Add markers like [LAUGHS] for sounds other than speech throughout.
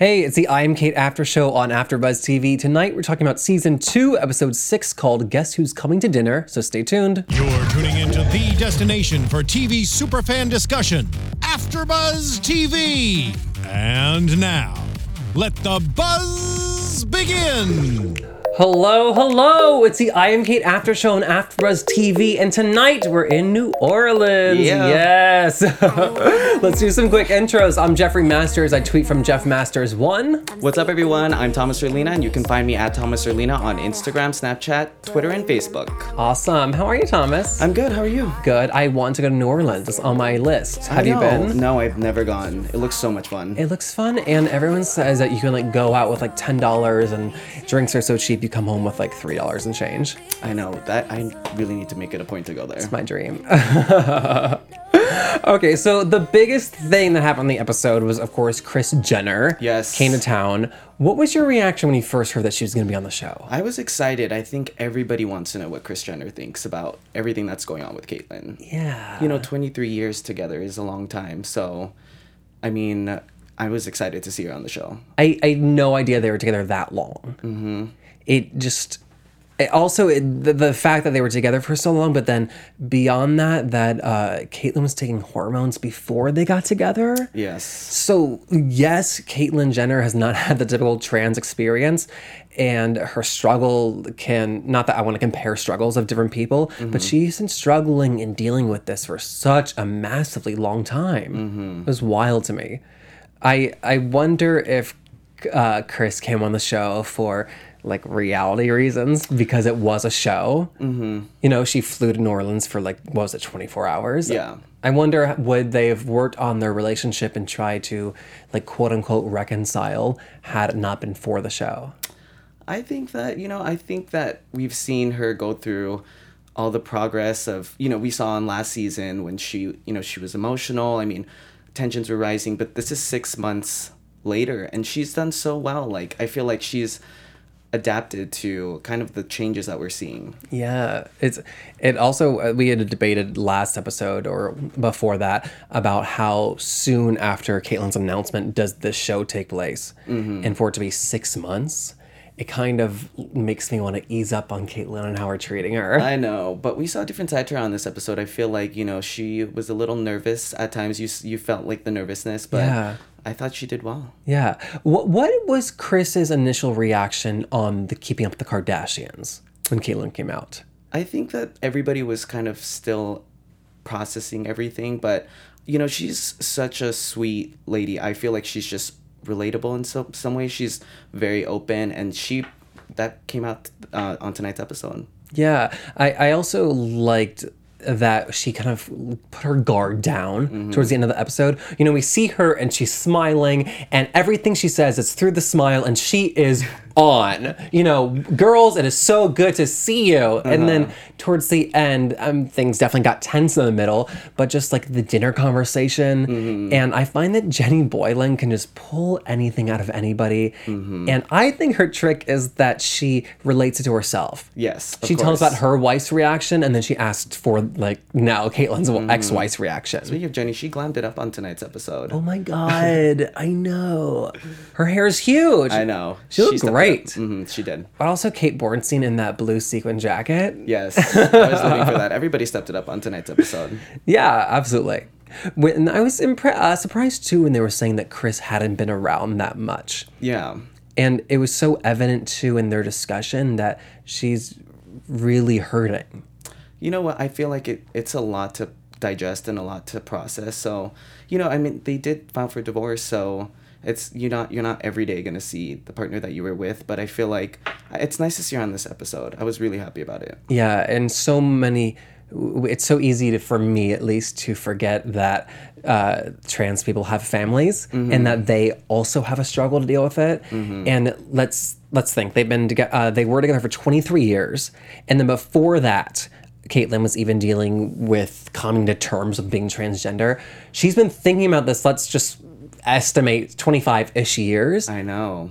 Hey, it's the I Am Cait After Show on AfterBuzz TV. Tonight we're talking about season two, episode six, called "Guess Who's Coming to Dinner." So stay tuned. You're tuning into the destination for TV superfan discussion, AfterBuzz TV. And now, let the buzz begin. Hello, hello! It's the I Am Cait After Show on AfterBuzz TV, and tonight we're in New Orleans. Yeah. Yes. [LAUGHS] Let's do some quick intros. I'm Jeffrey Masters. I tweet from Jeff Masters One. What's up, everyone? I'm Thomas Erlina, and you can find me at Thomas Erlina on Instagram, Snapchat, Twitter, and Facebook. Awesome. How are you, Thomas? I'm good. How are you? good. I want to go to New Orleans. It's on my list. Have you been? No, I've never gone. It looks so much fun. It looks fun, and everyone says that you can like go out with like ten dollars, and drinks are so cheap. You come home with like three dollars and change. I know that I really need to make it a point to go there. It's my dream. [LAUGHS] okay, so the biggest thing that happened in the episode was, of course, Kris Jenner. Yes. Came to town. What was your reaction when you first heard that she was going to be on the show? I was excited. I think everybody wants to know what Kris Jenner thinks about everything that's going on with Caitlyn. Yeah. You know, 23 years together is a long time. So, I mean, I was excited to see her on the show. I, I had no idea they were together that long. Mm-hmm. It just. It also, it, the, the fact that they were together for so long, but then beyond that, that uh, Caitlyn was taking hormones before they got together. Yes. So, yes, Caitlyn Jenner has not [LAUGHS] had the typical trans experience, and her struggle can, not that I want to compare struggles of different people, but she's been struggling and dealing with this for such a massively long time. It was wild to me. I, I wonder if uh, Kris came on the show for like reality reasons because it was a show. Mm-hmm. You know, she flew to New Orleans for like, what was it, 24 hours? Yeah. I wonder would they have worked on their relationship and tried to like quote unquote reconcile had it not been for the show. I think that, you know, I think that we've seen her go through all the progress of, you know, we saw in last season when she, you know, she was emotional. I mean, tensions were rising, but this is six months later and she's done so well. Like, I feel like she's adapted to kind of the changes that we're seeing. Yeah, it's it also uh, we had a debated last episode or before that about how soon after Caitlyn's announcement does this show take place, and for it to be six months, it kind of makes me want to ease up on Caitlyn and how we're treating her. I know, but we saw a different side to her on this episode. I feel like, you know, she was a little nervous at times. You you felt like the nervousness, but Yeah. I thought she did well. Yeah. What what was Kris's initial reaction on the Keeping Up with the Kardashians when Caitlyn came out? I think that everybody was kind of still processing everything, but you know, she's such a sweet lady. I feel like she's just relatable in some some way. She's very open, and she that came out uh, on tonight's episode. Yeah, I, I also liked that she kind of put her guard down mm-hmm. towards the end of the episode. You know, we see her and she's smiling, and everything she says is through the smile, and she is [LAUGHS] on. You know, girls, it is so good to see you. And then uh-huh. towards the end, um, things definitely got tense in the middle, but just like the dinner conversation. Mm-hmm. And I find that Jenny Boylan can just pull anything out of anybody. Mm-hmm. And I think her trick is that she relates it to herself. Yes, She tells about her wife's reaction, and then she asks for like now Caitlyn's Mm-hmm. ex-wife's reaction. Speaking of Jenny, she glammed it up on tonight's episode. Oh my [LAUGHS] god, I know. Her hair is huge. I know. She looked great. Mhm, she did. But also Kate Bornstein in that blue sequin jacket. Yes, I was looking for that. Everybody stepped it up on tonight's episode. [LAUGHS] Yeah, absolutely. When I was impre- uh, surprised too when they were saying that Kris hadn't been around that much, Yeah. and it was so evident too in their discussion that she's really hurting. You know what? I feel like it, it's a lot to digest and a lot to process. So, you know, I mean, they did file for divorce, so it's you're not you're not every day gonna see the partner that you were with. But I feel like it's nice to see her on this episode. I was really happy about it. Yeah, and so many. It's so easy to, for me at least, to forget that uh, trans people have families and that they also have a struggle to deal with it. And let's let's think they've been together. Uh, they were together for 23 years, and then before that, Caitlyn was even dealing with coming to terms with being transgender. She's been thinking about this. Let's just estimate 25 ish years. I know.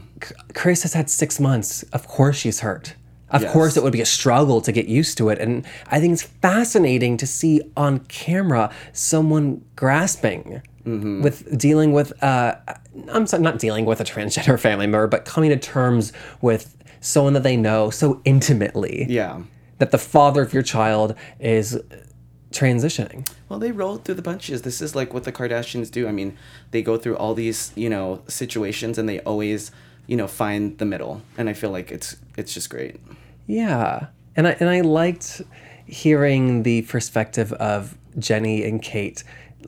Kris has had six months. Of course she's hurt. Of Yes. course it would be a struggle to get used to it. And I think it's fascinating to see on camera someone grasping with dealing with uh, I'm sorry, not dealing with a transgender [LAUGHS] family member, but coming to terms with someone that they know so intimately Yeah. That the father of your child is transitioning. Well, they roll through the punches. This is like what the Kardashians do. I mean, they go through all these, you know, situations and they always, you know, find the middle. And I feel like it's it's just great. Yeah, and I and I liked hearing the perspective of Jenny and Kate,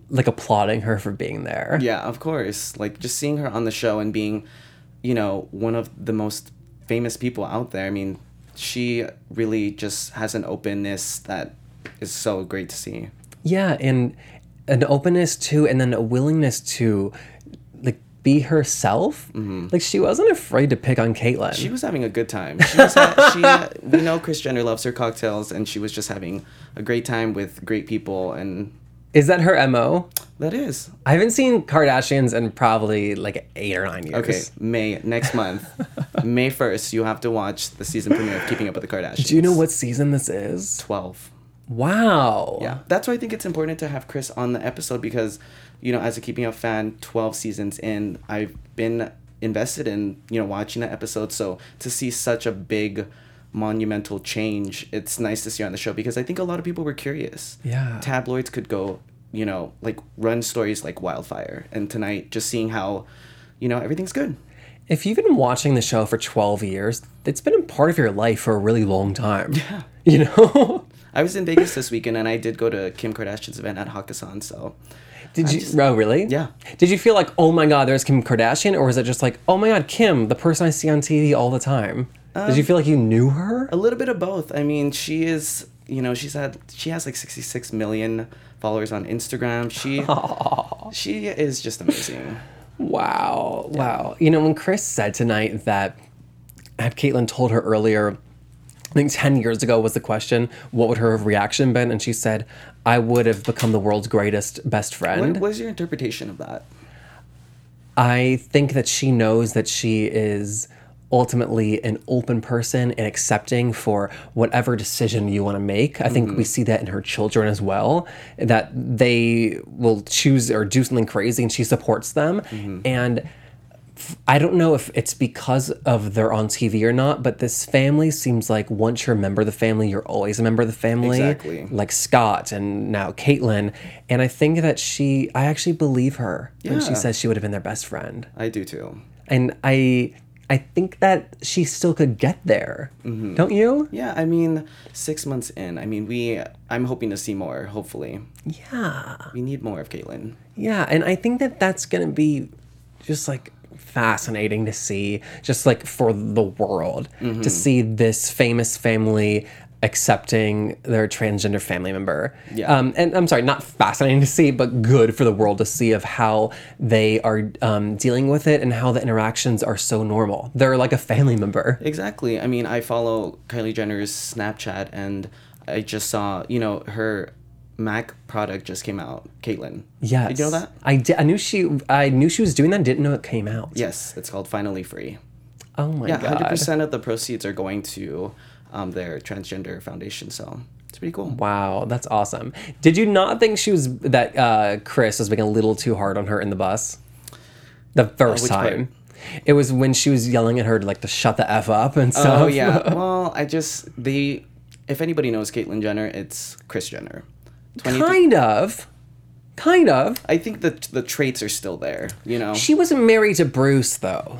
like applauding her for being there. Yeah, of course. Like just seeing her on the show and being, you know, one of the most famous people out there. I mean, she really just has an openness that is so great to see. Yeah, and an openness to, and then a willingness to, like, be herself. Mm-hmm. Like she wasn't afraid to pick on Caitlyn. She was having a good time. She was ha- she we know Kris Jenner loves her cocktails and she was just having a great time with great people and Is that her mo? that is. I haven't seen Kardashians in probably like eight or nine years. Okay, May next month. [LAUGHS] May 1st, you have to watch the season premiere of Keeping Up with the Kardashians. Do you know what season this is? 12. Wow. Yeah. That's why I think it's important to have Kris on the episode because, you know, as a Keeping Up fan, 12 seasons in, I've been invested in, you know, watching the episode. So to see such a big monumental change, it's nice to see on the show because I think a lot of people were curious. Yeah. Tabloids could go, you know, like run stories like wildfire. And tonight, just seeing how, you know, everything's good. If you've been watching the show for 12 years, it's been a part of your life for a really long time. Yeah. [LAUGHS] You know? [LAUGHS] I was in Vegas this weekend and I did go to Kim Kardashian's event at Hakkasan. So Did you? oh, really? Yeah. Did you feel like, oh my God, there's Kim Kardashian? Or was it just like, oh my God, Kim, the person I see on TV all the time? Did you feel like you knew her? A little bit of both. I mean, she is, you know, she's had she has like 66 million followers on Instagram. She [LAUGHS] [LAUGHS] she is just amazing. Wow. Wow. You know, when Kris said tonight that had Caitlyn told her earlier, I think 10 years ago was the question, what would her reaction been? And she said, I would have become the world's greatest best friend. What was your interpretation of that? I think that she knows that she is ultimately an open person and accepting for whatever decision you want to make. I think we mm-hmm. see that in her children as well, that they will choose or do something crazy and she supports them. Mm-hmm. And I don't know if it's because of they're on TV or not, but this family seems like once you're a member of the family, you're always a member of the family. Exactly. Like Scott and now Caitlyn. And I think that she, I actually believe her when she says she would have been their best friend I do too. and I I think that she still could get there. Mm-hmm. Don't you? Yeah, I mean, six months in. I mean, we. I'm hoping to see more. Hopefully, Yeah. we need more of Caitlyn. Yeah, and I think that that's to be just like fascinating to see just like for the world Mm-hmm. to see this famous family accepting their transgender family member. Yeah. Um, and I'm sorry, not fascinating to see, but good for the world to see of how they are um, dealing with it and how the interactions are so normal. They're like a family member. Exactly. I mean, I follow Kylie Jenner's Snapchat, and I just saw, you know, her Mac product just came out. Caitlyn. Yes. Did you know that? I did. I knew she. I knew she was doing that. Didn't know it came out. Yes, it's called Finally Free. Oh my Yeah, god. hundred percent of the proceeds are going to um, their transgender foundation. So it's pretty cool. Wow, that's awesome. Did you not think she was that uh, Kris was being a little too hard on her in the bus? The first Uh, which part? time. It was when she was yelling at her to like to shut the f up and stuff. Oh yeah. [LAUGHS] well, I just the if anybody knows Caitlyn Jenner, it's Kris Jenner. 23 kind of, kind of. I think that the traits are still there. You know. She wasn't married to Bruce though.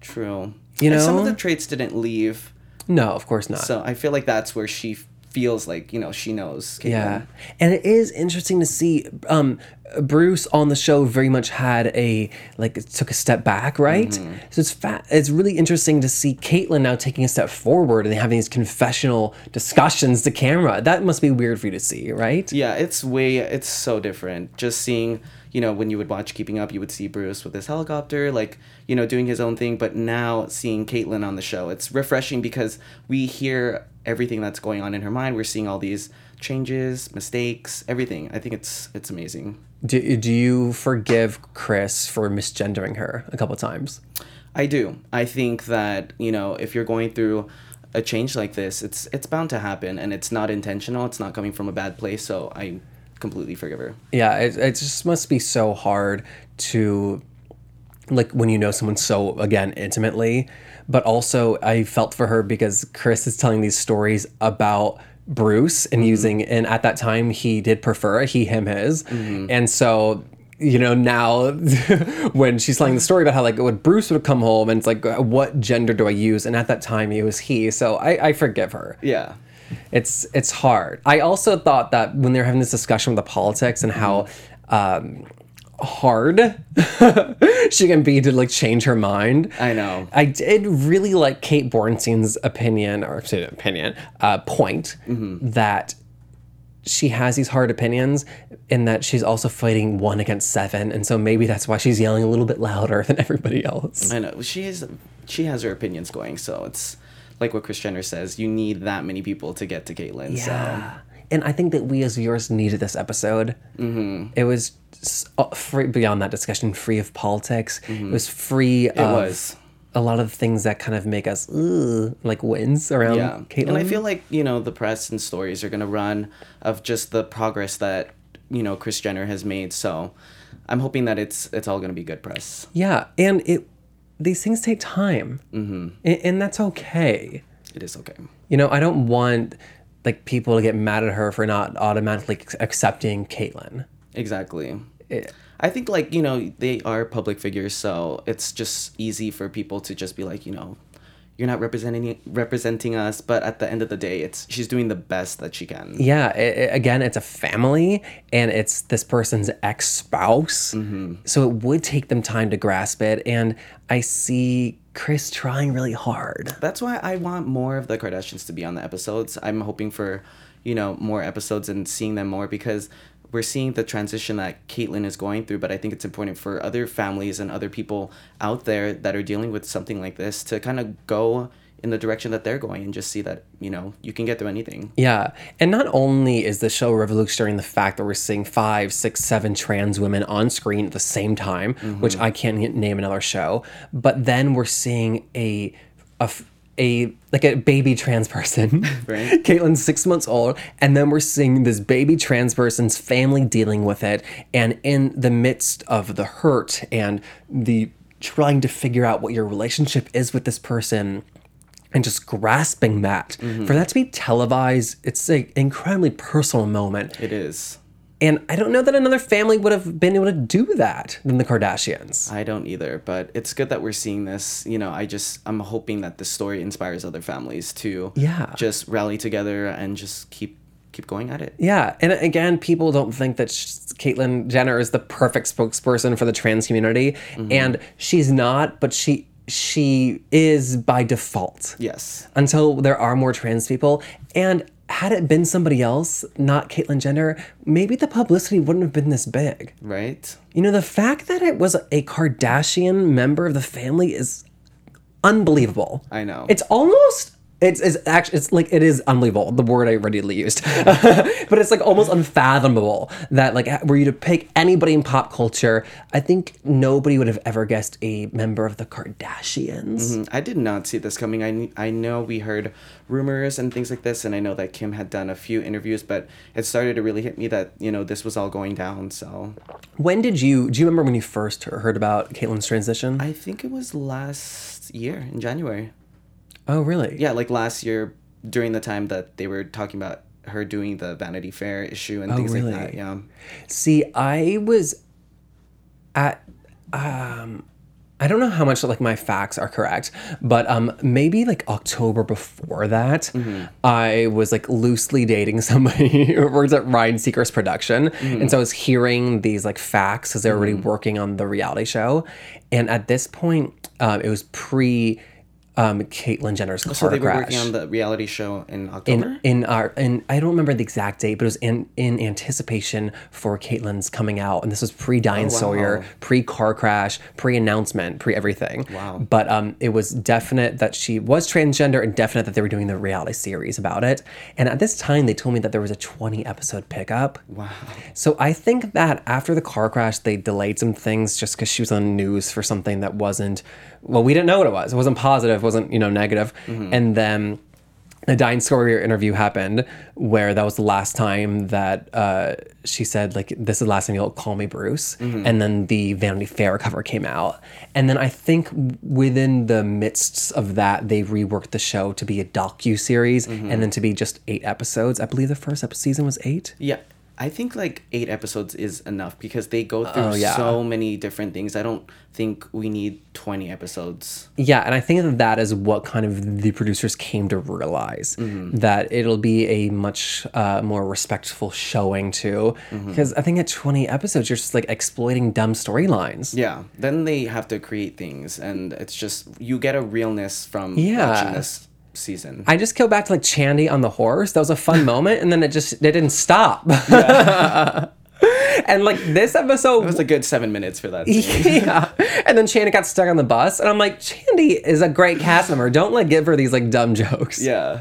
True. You And some of the traits didn't leave, No, of course not. so I feel like that's where she feels like you know she knows. Caitlyn. Yeah, and it is interesting to see um, Bruce on the show. Very much had a like took a step back, right? Mm-hmm. So it's fat. It's really interesting to see Caitlyn now taking a step forward and having these confessional discussions to camera. That must be weird for you to see, right? Yeah, it's way it's so different. Just seeing, you know, when you would watch Keeping Up, you would see Bruce with his helicopter, like, you know, doing his own thing, but now seeing Caitlyn on the show, it's refreshing because we hear everything that's going on in her mind. We're seeing all these changes, mistakes, everything. I think it's it's amazing. Do, do you forgive Kris for misgendering her a couple times? I do. I think that, you know, if you're going through a change like this, it's it's bound to happen and it's not intentional. It's not coming from a bad place, so I completely forgive her. Yeah, it, it just must be so hard to, like, when you know someone so, again, intimately. But also, I felt for her because Kris is telling these stories about Bruce and mm-hmm. using, and at that time, he did prefer a he, him, his. Mm-hmm. And so, you know, now [LAUGHS] when she's telling the story about how, like, when Bruce would come home and it's like, what gender do I use? And at that time, it was he. So I, I forgive her Yeah. It's it's hard. I also thought that when they were having this discussion with the politics and how um, hard [LAUGHS] she can be to like change her mind. I know. I did really like Kate Bornstein's opinion or opinion uh, point that she has these hard opinions and that she's also fighting one against seven and so maybe that's why she's yelling a little bit louder [LAUGHS] than everybody else I know. She is she has her opinions going, so it's like what Kris Jenner says, you need that many people to get to Caitlyn. Yeah. And I think that we as viewers needed this episode. Mm-hmm. It was uh, free beyond that discussion, free of politics. It was free of was. a lot of things that kind of make us like wins around yeah. Caitlyn. And I feel like, you know, the press and stories are gonna run of just the progress that, you know, Kris Jenner has made. So I'm hoping that it's it's all gonna be good press. yeah, and it these things take time, mm-hmm. and, and that's okay. It is okay. You know, I don't want like people to get mad at her for not automatically accepting Caitlyn. Exactly. It- I think like, you know, they are public figures, so it's just easy for people to just be like, you know, you're not representing representing us, but at the end of the day, it's she's doing the best that she can. Yeah, i i- again, it's a family and it's this person's ex spouse. Mm-hmm. So it would take them time to grasp it. And I see Kris trying really hard. That's why I want more of the Kardashians to be on the episodes. I'm hoping for, you know, more episodes and seeing them more because we're seeing the transition that Caitlyn is going through. But I think it's important for other families and other people out there that are dealing with something like this to kind of go in the direction that they're going and just see that, you know, you can get through anything. Yeah. And not only is the show revolutionary in the fact that we're seeing five, six, seven trans women on screen at the same time, which mm-hmm. I can't name another show, but then we're seeing a, a, a like a baby trans person. Mm-hmm. [LAUGHS] Right. Caitlyn's six months old, and then we're seeing this baby trans person's family dealing with it, and in the midst of the hurt and the trying to figure out what your relationship is with this person and just grasping that mm-hmm. for that to be televised it's an incredibly personal moment It is. And i don't know that another family would have been able to do that than the kardashians I don't either, but it's good that we're seeing this. You know, I just I'm hoping that this story inspires other families to Yeah. just rally together and just keep keep going at it. yeah and again people don't think that caitlyn jenner is the perfect spokesperson for the trans community mm-hmm. and she's not but she she is by default Yes. until there are more trans people. And had it been somebody else, not Caitlyn Jenner, maybe the publicity wouldn't have been this big. Right? You know, the fact that it was a Kardashian member of the family is unbelievable. I know. It's almost it's, it's actually it's like it is unbelievable the word I readily used, [LAUGHS] but it's like almost unfathomable that like were you to pick anybody in pop culture, I think nobody would have ever guessed a member of the Kardashians. Mm, I did not see this coming. I, I know we heard rumors and things like this, and I know that Kim had done a few interviews, but it started to really hit me that, you know, this was all going down. So When did you do you remember when you first heard about Caitlyn's transition? I think it was last year in January. Oh, really? Yeah, like last year during the time that they were talking about her doing the Vanity Fair issue and things really? like that. Yeah. See, I was at um I don't know how much like my facts are correct, but um maybe like October before that, I was like loosely dating somebody [LAUGHS] who works at Ryan Seacrest production. And so I was hearing these like facts because they were already working on the reality show. And at this point, um, it was pre um Caitlyn Jenner's car So they were crash. working on the reality show in October. in in our in I don't remember the exact date, but it was in in anticipation for Caitlyn's coming out, and this was pre Diane Oh, wow. Sawyer, pre car crash, pre announcement, pre everything. Wow. But um, it was definite that she was transgender, and definite that they were doing the reality series about it. And at this time, they told me that there was a twenty episode pickup. wow. So I think that after the car crash, they delayed some things just because she was on news for something that wasn't. Well, we didn't know what it was. It wasn't positive. It wasn't you know negative. Mm-hmm. And then a Diane Sawyer interview happened where that was the last time that uh, she said like this is the last time you'll call me Bruce, mm-hmm. and then the Vanity Fair cover came out, and then I think within the midst of that they reworked the show to be a docu series mm-hmm. and then to be just eight episodes. I believe the first season was eight. Yeah. I think like eight episodes is enough because they go through Oh, yeah. so many different things. I don't think we need 20 episodes. Yeah, and I think that that is what kind of the producers came to realize that it'll be a much uh, more respectful showing too. Because I think at 20 episodes, you're just like exploiting dumb storylines. Yeah. Then they have to create things and it's just you get a realness from Yeah. watching this season. I just go back to like Chandi on the horse. That was a fun moment, and then it just it didn't stop. [LAUGHS] [LAUGHS] and like this episode it was a good seven minutes for that. [LAUGHS] scene. yeah. And then Chandi got stuck on the bus, and I'm like, Chandi is a great cast member. Don't like give her these like dumb jokes. yeah.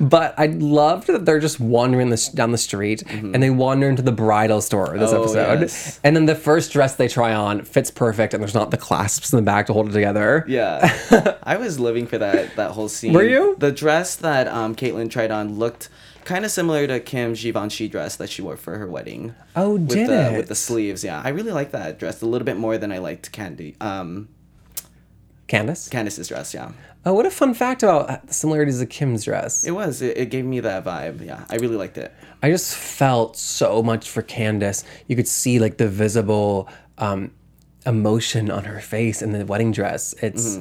But I loved that they're just wandering this down the street and they wander into the bridal store this Mm-hmm. Oh, episode. yes. And then the first dress they try on fits perfect and there's not the clasps in the back to hold it together. Yeah. [LAUGHS] I was living for that that whole scene. Were you? The dress that um Caitlyn tried on looked kind of similar to Kim's Givenchy dress that she wore for her wedding. Oh, with did the, it? With the sleeves, yeah. I really like that dress a little bit more than I liked Candy. Um Candace? Candace's dress, yeah. Oh, what a fun fact about the similarities of Kim's dress. It was. It, it gave me that vibe. Yeah. I really liked it. I just felt so much for Candace. You could see like the visible um, emotion on her face in the wedding dress. It's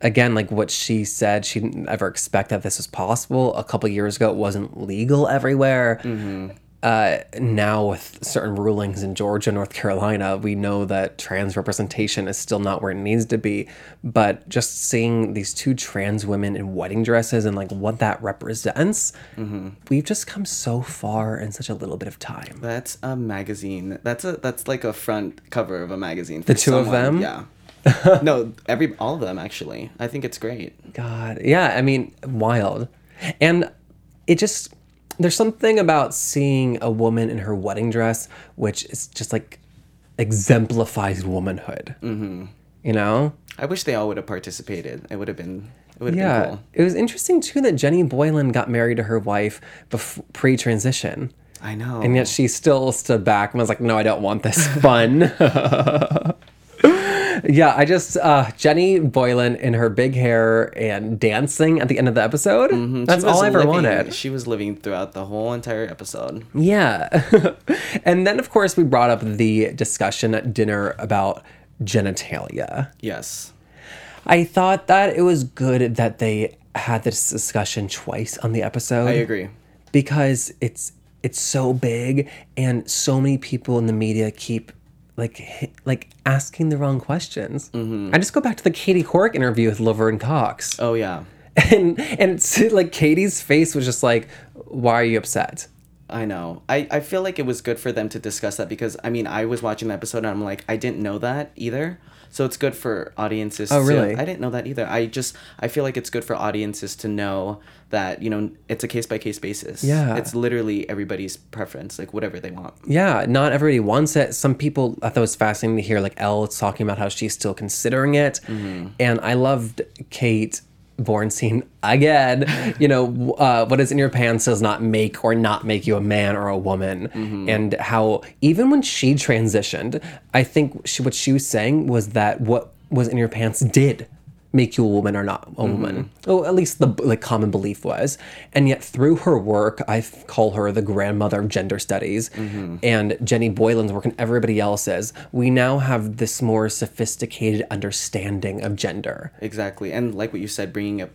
again like what she said. She didn't ever expect that this was possible. A couple years ago, it wasn't legal everywhere. Uh, now with certain rulings in Georgia, North Carolina, we know that trans representation is still not where it needs to be. But just seeing these two trans women in wedding dresses and like what that represents, we've just come so far in such a little bit of time. That's a magazine. That's a that's like a front cover of a magazine. For The two of them? Yeah. [LAUGHS] no, every all of them actually. I think it's great. God, yeah, I mean, wild. And it just, there's something about seeing a woman in her wedding dress, which is just like exemplifies womanhood. Mm-hmm. You know? I wish they all would have participated. It would have been it would have Yeah. been cool. It was interesting too that Jenny Boylan got married to her wife bef- pre transition. I know. And yet she still stood back and was like, no, I don't want this fun. [LAUGHS] [LAUGHS] yeah, I just, uh, Jenny Boylan in her big hair and dancing at the end of the episode. That's Mm-hmm. Was all I ever living- wanted. She was living throughout the whole entire episode. Yeah. [LAUGHS] and then, of course, we brought up the discussion at dinner about genitalia. Yes. I thought that it was good that they had this discussion twice on the episode. I agree. because it's it's so big and so many people in the media keep like like asking the wrong questions. Mm-hmm. I just go back to the Katie Couric interview with Laverne Cox, Oh yeah. [LAUGHS] and and like Katie's face was just like, "Why are you upset?" I know. I, I feel like it was good for them to discuss that because I mean I was watching the episode and I'm like I didn't know that either. So it's good for audiences. Oh, to- really? I didn't know that either. I just I feel like it's good for audiences to know that you know it's a case by case basis. Yeah. It's literally everybody's preference, like whatever they want. Yeah, not everybody wants it. Some people I thought it was fascinating to hear like Elle talking about how she's still considering it, mm-hmm. and I loved Kate Bornstein again. [LAUGHS] You know, uh, what is in your pants does not make or not make you a man or a woman, and how even when she transitioned, I think she, what she was saying was that what was in your pants did make you a woman or not a woman. Oh, at least the like common belief was. And yet through her work, I call her the grandmother of gender studies. Mm-hmm. And Jenny Boylan's work and everybody else's, we now have this more sophisticated understanding of gender. Exactly. And like what you said, bringing up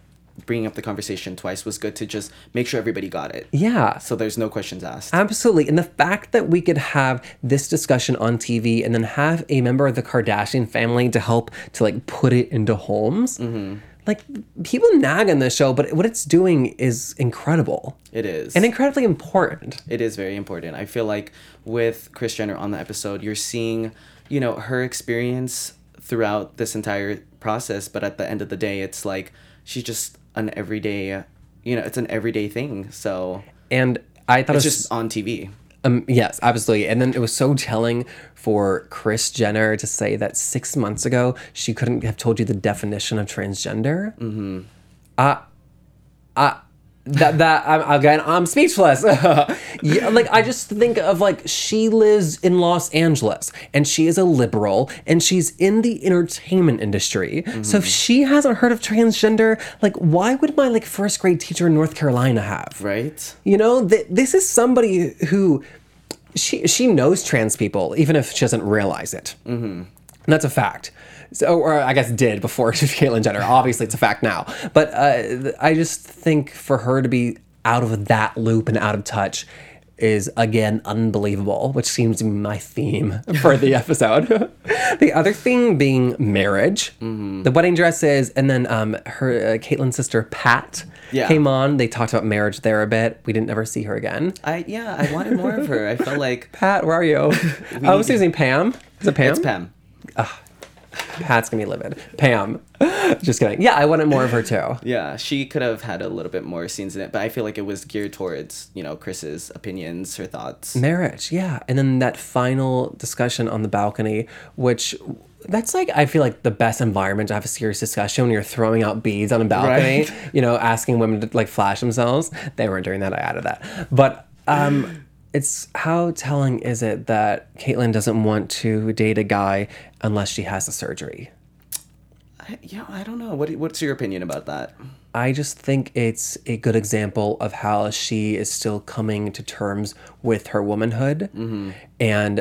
bringing up the conversation twice was good to just make sure everybody got it. Yeah. So there's no questions asked. Absolutely. And the fact that we could have this discussion on TV and then have a member of the Kardashian family to help to like put it into homes. Mm-hmm. Like people nag on this show, but what it's doing is incredible It is. and incredibly important. It is very important. I feel like with Kris Jenner on the episode, you're seeing, you know, her experience throughout this entire process, but at the end of the day, it's like she's just an everyday, you know, it's an everyday thing. So And I thought it's it was just on TV. Um, yes, absolutely. And then it was so telling for Kris Jenner to say that six months ago she couldn't have told you the definition of transgender. Mm-hmm. I, I, that that I'm, again i'm speechless. [LAUGHS] Yeah, like i just think of like she lives in los angeles and she is a liberal and she's in the entertainment industry. So if she hasn't heard of transgender like why would my like first grade teacher in north carolina have? Right? you know th- this is somebody who she she knows trans people even if she doesn't realize it. Mm-hmm. that's a fact so, or I guess did before [LAUGHS] Caitlyn Jenner. Obviously, it's a fact now. But uh, I just think for her to be out of that loop and out of touch is again unbelievable, which seems to be my theme [LAUGHS] for the episode. [LAUGHS] the other thing being marriage, Mm-hmm. the wedding dresses, and then um, her uh, Caitlyn's sister Pat Yeah. came on. They talked about marriage there a bit. We didn't ever see her again. I yeah, I wanted more of her. I felt like Pat, where are you? oh, excuse me, Pam. Is it Pam? it's Pam. Pat's gonna be livid. Pam. Just kidding. Yeah, I wanted more of her too. Yeah, she could have had a little bit more scenes in it, but I feel like it was geared towards, you know, Kris's opinions, her thoughts. Marriage, yeah. And then that final discussion on the balcony, which that's like I feel like the best environment to have a serious discussion when you're throwing out beads on a balcony, Right. you know, asking women to like flash themselves. They weren't doing that, I added that. But um it's how telling is it that Caitlyn doesn't want to date a guy unless she has the surgery? I, yeah, I don't know. What what's your opinion about that? I just think it's a good example of how she is still coming to terms with her womanhood. And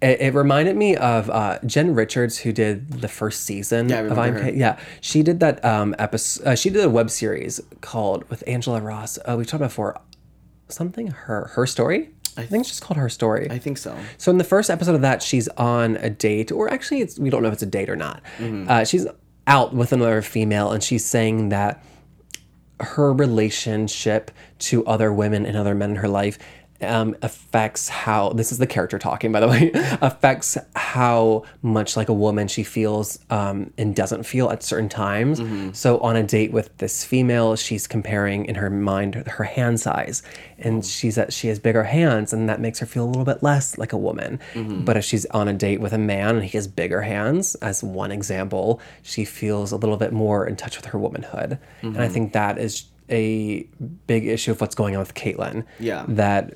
it, it reminded me of uh, Jen Richards, who did the first season Yeah, of I'm her. Yeah, she did that um, episode. Uh, she did a web series called with Angelica Ross. Uh, we've talked about before. Something her her story. I think it's just called her story. I think so. So in the first episode of that, she's on a date, or actually, it's, we don't know if it's a date or not. Uh, she's out with another female, and she's saying that her relationship to other women and other men in her life um, affects how this is the character talking by the way [LAUGHS] affects how much like a woman she feels um, and doesn't feel at certain times. So on a date with this female she's comparing in her mind her hand size and she's that she has bigger hands and that makes her feel a little bit less like a woman. But if she's on a date with a man and he has bigger hands as one example she feels a little bit more in touch with her womanhood. And i think that is a big issue of what's going on with Caitlyn. Yeah. That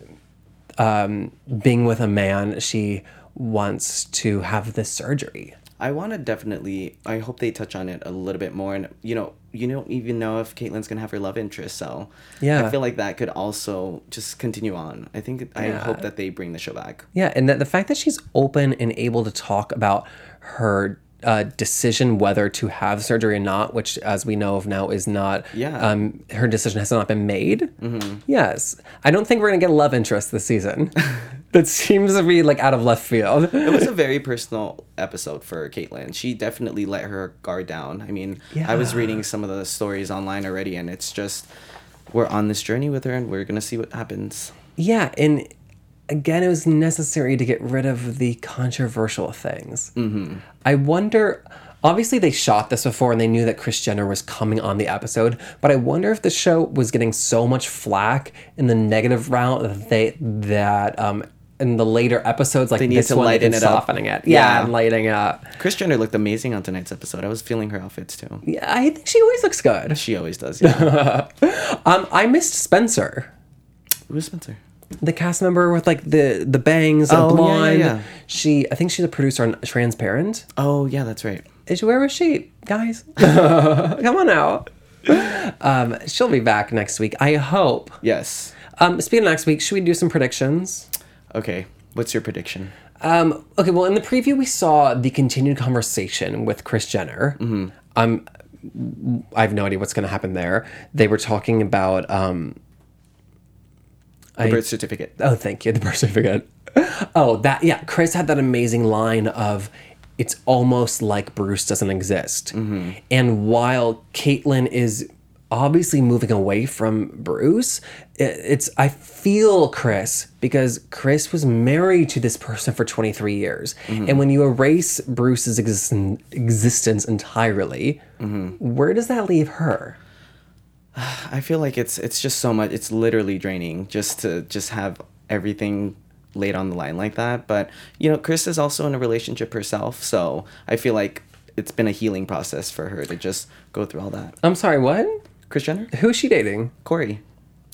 um, being with a man, she wants to have this surgery. I want to definitely. I hope they touch on it a little bit more, and you know, you don't even know if Caitlyn's gonna have her love interest, so Yeah. I feel like that could also just continue on. I think I Yeah. hope that they bring the show back. Yeah, and that the fact that she's open and able to talk about her uh, decision whether to have surgery or not, which, as we know of now, is not. Yeah. Um, her decision has not been made. Yes, I don't think we're gonna get a love interest this season. [LAUGHS] that seems to be like out of left field. It was a [LAUGHS] very personal episode for Caitlyn. She definitely let her guard down. I mean, I was reading some of the stories online already, and it's just we're on this journey with her, and we're gonna see what happens. Yeah, and again, it was necessary to get rid of the controversial things. Mm-hmm. I wonder. Obviously, they shot this before and they knew that Kris Jenner was coming on the episode, but I wonder if the show was getting so much flack in the negative route that they that um in the later episodes like They need to one lighten it up. softening it. Yeah, Yeah. and lighting it up. Kris Jenner looked amazing on tonight's episode. I was feeling her outfits too. Yeah, I think she always looks good. She always does. Yeah. [LAUGHS] Um, I missed Spencer. Who's Spencer? The cast member with like the the bangs a Oh, yeah, yeah, blonde. yeah. She, I think she's a producer on Transparent. Oh yeah, that's right. Is where was she, guys? [LAUGHS] Come on out. Um, she'll be back next week. I hope. Yes. Um, speaking of next week, should we do some predictions? Okay. What's your prediction? Um, okay, well, in the preview, we saw the continued conversation with Kris Jenner. Mm-hmm. Um, I have no idea what's going to happen there. They were talking about. Um, The I- birth certificate. Oh, thank you. The birth certificate. Oh, that yeah. Kris had that amazing line of, "It's almost like Bruce doesn't exist." Mm-hmm. And while Caitlyn is obviously moving away from Bruce, it's I feel Kris because Kris was married to this person for 23 years, mm-hmm. and when you erase Bruce's existen- existence entirely, mm-hmm. where does that leave her? [SIGHS] I feel like it's it's just so much. It's literally draining just to just have everything laid on the line like that. But you know, Kris is also in a relationship herself, so I feel like it's been a healing process for her to just go through all that. I'm sorry, what? Kris Jenner, Who is she dating? Corey,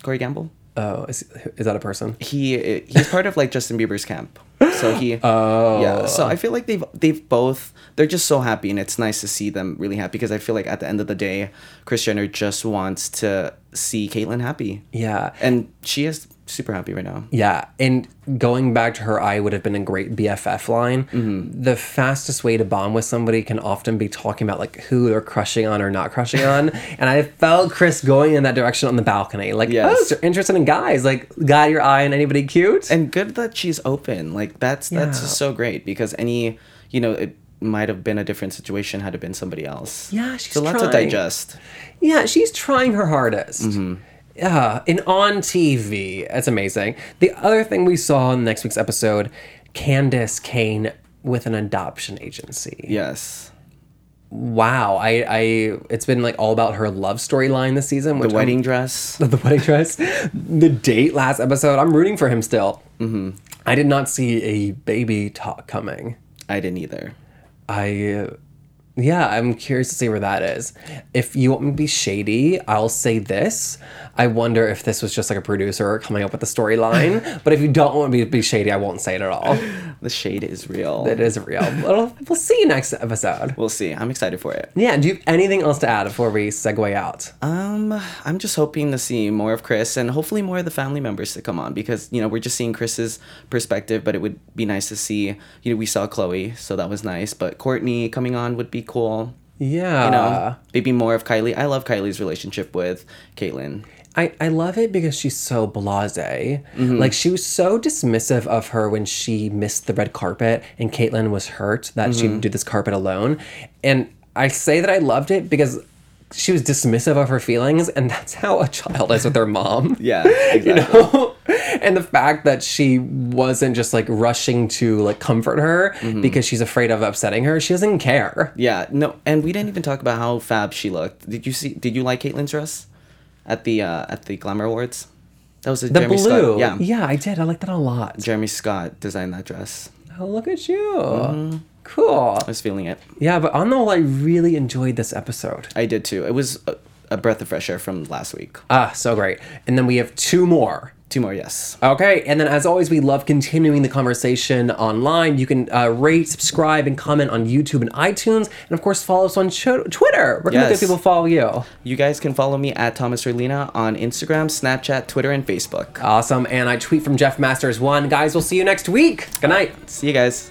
Corey Gamble. Oh, is, is that a person? He he's part of like Justin Bieber's camp. So he [GASPS] Oh. yeah. So I feel like they've they've both they're just so happy and it's nice to see them really happy because I feel like at the end of the day, Kris Jenner just wants to see Caitlyn happy. Yeah. And she is super happy right now. Yeah, and going back to her I would have been a great BFF line. Mm-hmm. The fastest way to bond with somebody can often be talking about like who they're crushing on or not crushing on. [LAUGHS] and I felt Kris going in that direction on the balcony. Like, Yes. oh, interested in guys. Like, got your eye on anybody cute? And good that she's open. Like that's that's Yeah. just so great because any you know it might have been a different situation had it been somebody else. Yeah, she's so lots to trying. digest. Yeah, she's trying her hardest. Mm-hmm. Yeah, and on TV, it's amazing. The other thing we saw in next week's episode, Candace Cayne with an adoption agency. Yes. Wow, I, I, it's been like all about her love storyline this season. The Which I'm- wedding dress. [LAUGHS] the wedding dress, the date last episode. I'm rooting for him still. Mm-hmm. I did not see a baby talk coming. I didn't either. I, yeah, I'm curious to see where that is. If you want me to be shady, I'll say this. I wonder if this was just like a producer coming up with the storyline. [LAUGHS] but if you don't want me to be shady, I won't say it at all. The shade is real. It is real. Well, we'll see you next episode. We'll see. I'm excited for it. Yeah, do you have anything else to add before we segue out? Um, I'm just hoping to see more of Kris and hopefully more of the family members to come on because you know we're just seeing Kris's perspective, but it would be nice to see. You know, we saw Khloé, so that was nice, but Kourtney coming on would be cool. Yeah. You know, maybe more of Kylie. I love Kylie's relationship with Caitlyn. I, I love it because she's so blase. Mm-hmm. Like she was so dismissive of her when she missed the red carpet and Caitlyn was hurt that Mm-hmm. she do this carpet alone. And I say that I loved it because she was dismissive of her feelings and [LAUGHS] that's how a child is with their mom. [LAUGHS] Yeah, [LAUGHS] exactly. You know? and the fact that she wasn't just like rushing to like comfort her Mm-hmm. because she's afraid of upsetting her. She doesn't care. Yeah, no, and we didn't even talk about how fab she looked. Did you see? Did you like Caitlyn's dress at the uh, at the Glamour Awards? That was a The Jeremy blue. Scott. Yeah, Yeah, I did. I like that a lot. Jeremy Scott designed that dress. Oh, look at you. Mm-hmm. Cool. I was feeling it. Yeah, but on the whole, I really enjoyed this episode. I did too. It was a, a breath of fresh air from last week. Ah, so great. And then we have two more. Two more, yes. Okay, and then as always, we love continuing the conversation online. You can uh, rate, subscribe, and comment on YouTube and iTunes, and of course, follow us on Ch- Twitter. Where can Yes. people follow you? You guys can follow me at Thomas Erlina on Instagram, Snapchat, Twitter, and Facebook. Awesome, and I tweet from Jeff Masters one. Guys, we'll see you next week. Good night. See you guys.